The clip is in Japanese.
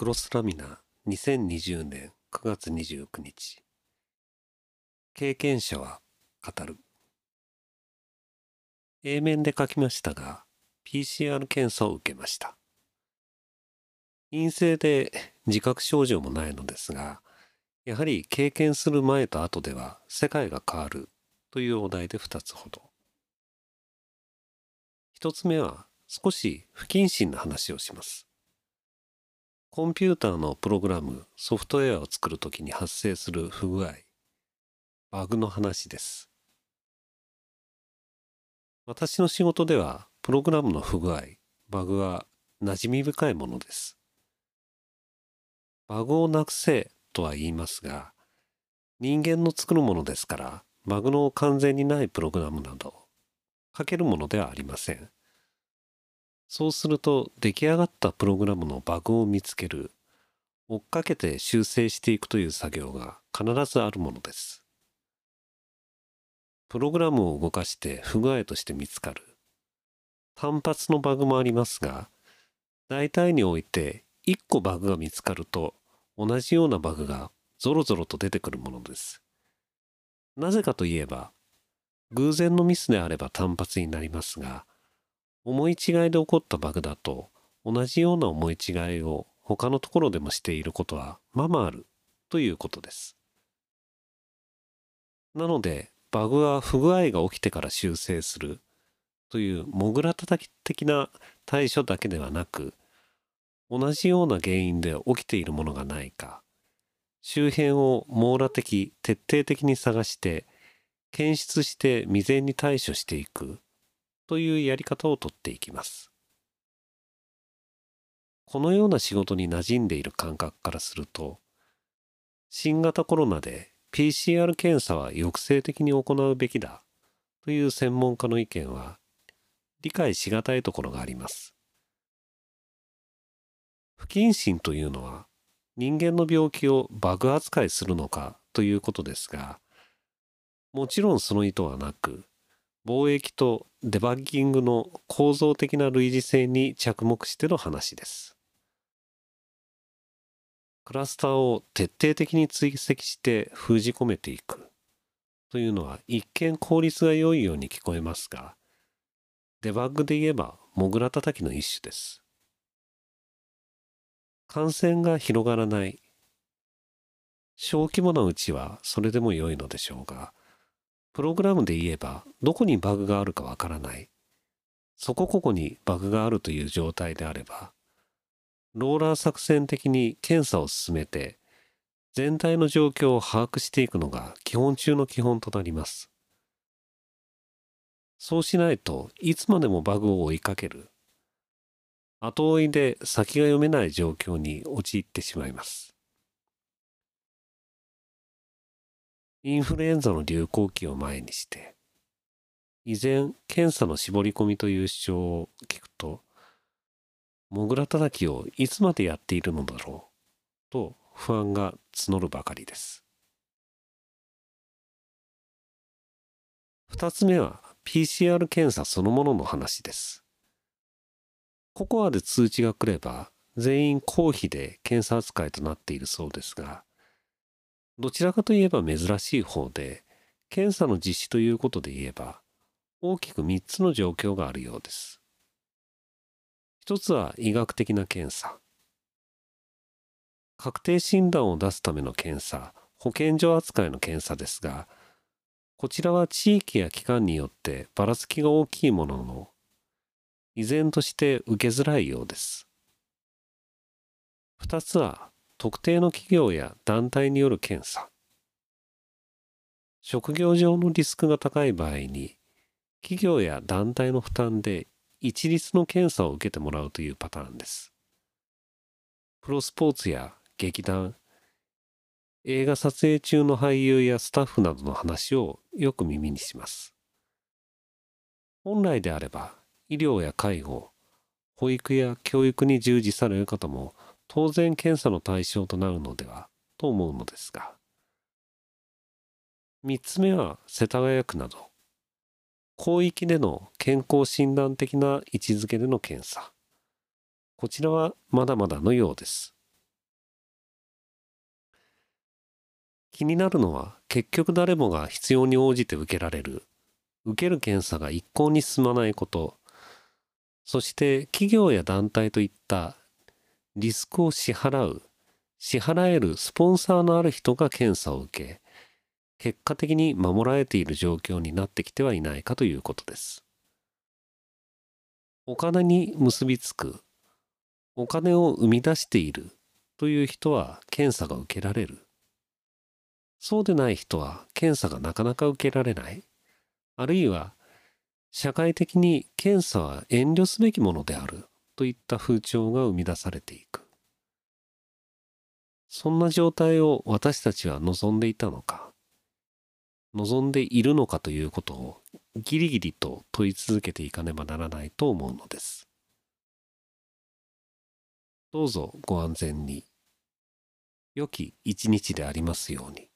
クロスラミナ2020年9月29日。経験者は語る。A 面で書きましたが PCR 検査を受けました。陰性で自覚症状もないのですがやはり経験する前と後では世界が変わるというお題で2つほど。1つ目は少し不謹慎な話をします。コンピューターのプログラムソフトウェアを作るときに発生する不具合。バグの話です。私の仕事ではプログラムの不具合バグは馴染み深いものです。バグをなくせとは言いますが、人間の作るものですから、バグの完全にないプログラムなど、書けるものではありません。そうすると、出来上がったプログラムのバグを見つける、追っかけて修正していくという作業が必ずあるものです。プログラムを動かして不具合として見つかる。単発のバグもありますが、大体において1個バグが見つかると同じようなバグがゾロゾロと出てくるものです。なぜかといえば、偶然のミスであれば単発になりますが、思い違いで起こったバグだと、同じような思い違いを他のところでもしていることはままあるということです。なので、バグは不具合が起きてから修正するというモグラ叩き的な対処だけではなく、同じような原因で起きているものがないか周辺を網羅的徹底的に探して検出して未然に対処していくというやり方をとっていきます。このような仕事に馴染んでいる感覚からすると新型コロナで PCR 検査は抑制的に行うべきだという専門家の意見は理解しがたいところがあります。不謹慎というのは人間の病気をバグ扱いするのかということですがもちろんその意図はなく貿易とデバッギングの構造的な類似性に着目しての話です。クラスターを徹底的に追跡して封じ込めていくというのは一見効率が良いように聞こえますがデバッグで言えばモグラ叩きの一種です。感染が広がらない小規模なうちはそれでも良いのでしょうがプログラムで言えばどこにバグがあるかわからない。そこここにバグがあるという状態であればローラー作戦的に検査を進めて全体の状況を把握していくのが基本中の基本となります。そうしないといつまでもバグを追いかける。後追いで先が読めない状況に陥ってしまいます。インフルエンザの流行期を前にして、依然検査の絞り込みという主張を聞くと、モグラ叩きをいつまでやっているのだろうと不安が募るばかりです。二つ目は PCR 検査そのものの話です。ココアで通知が来れば全員公費で検査扱いとなっているそうですが、どちらかといえば珍しい方で、検査の実施ということで言えば、大きく3つの状況があるようです。一つは医学的な検査。確定診断を出すための検査、保健所扱いの検査ですが、こちらは地域や機関によってばらつきが大きいものの、依然として受けづらいようです。二つは特定の企業や団体による検査。職業上のリスクが高い場合に企業や団体の負担で一律の検査を受けてもらうというパターンです。プロスポーツや劇団、映画撮影中の俳優やスタッフなどの話をよく耳にします。本来であれば医療や介護、保育や教育に従事される方も当然検査の対象となるのではと思うのですが。3つ目は世田谷区など広域での健康診断的な位置づけでの検査。こちらはまだまだのようです。気になるのは結局誰もが必要に応じて受けられる受ける検査が一向に進まないこと。そして企業や団体といったリスクを支払う支払えるスポンサーのある人が検査を受け結果的に守られている状況になってきてはいないかということです。お金に結びつくお金を生み出しているという人は検査が受けられる。そうでない人は検査がなかなか受けられない。あるいは社会的に検査は遠慮すべきものである。といった風潮が生み出されていくそんな状態を私たちは望んでいたのか？望んでいるのかということをギリギリと問い続けていかねばならないと思うのです。どうぞご安全に。良き一日でありますように。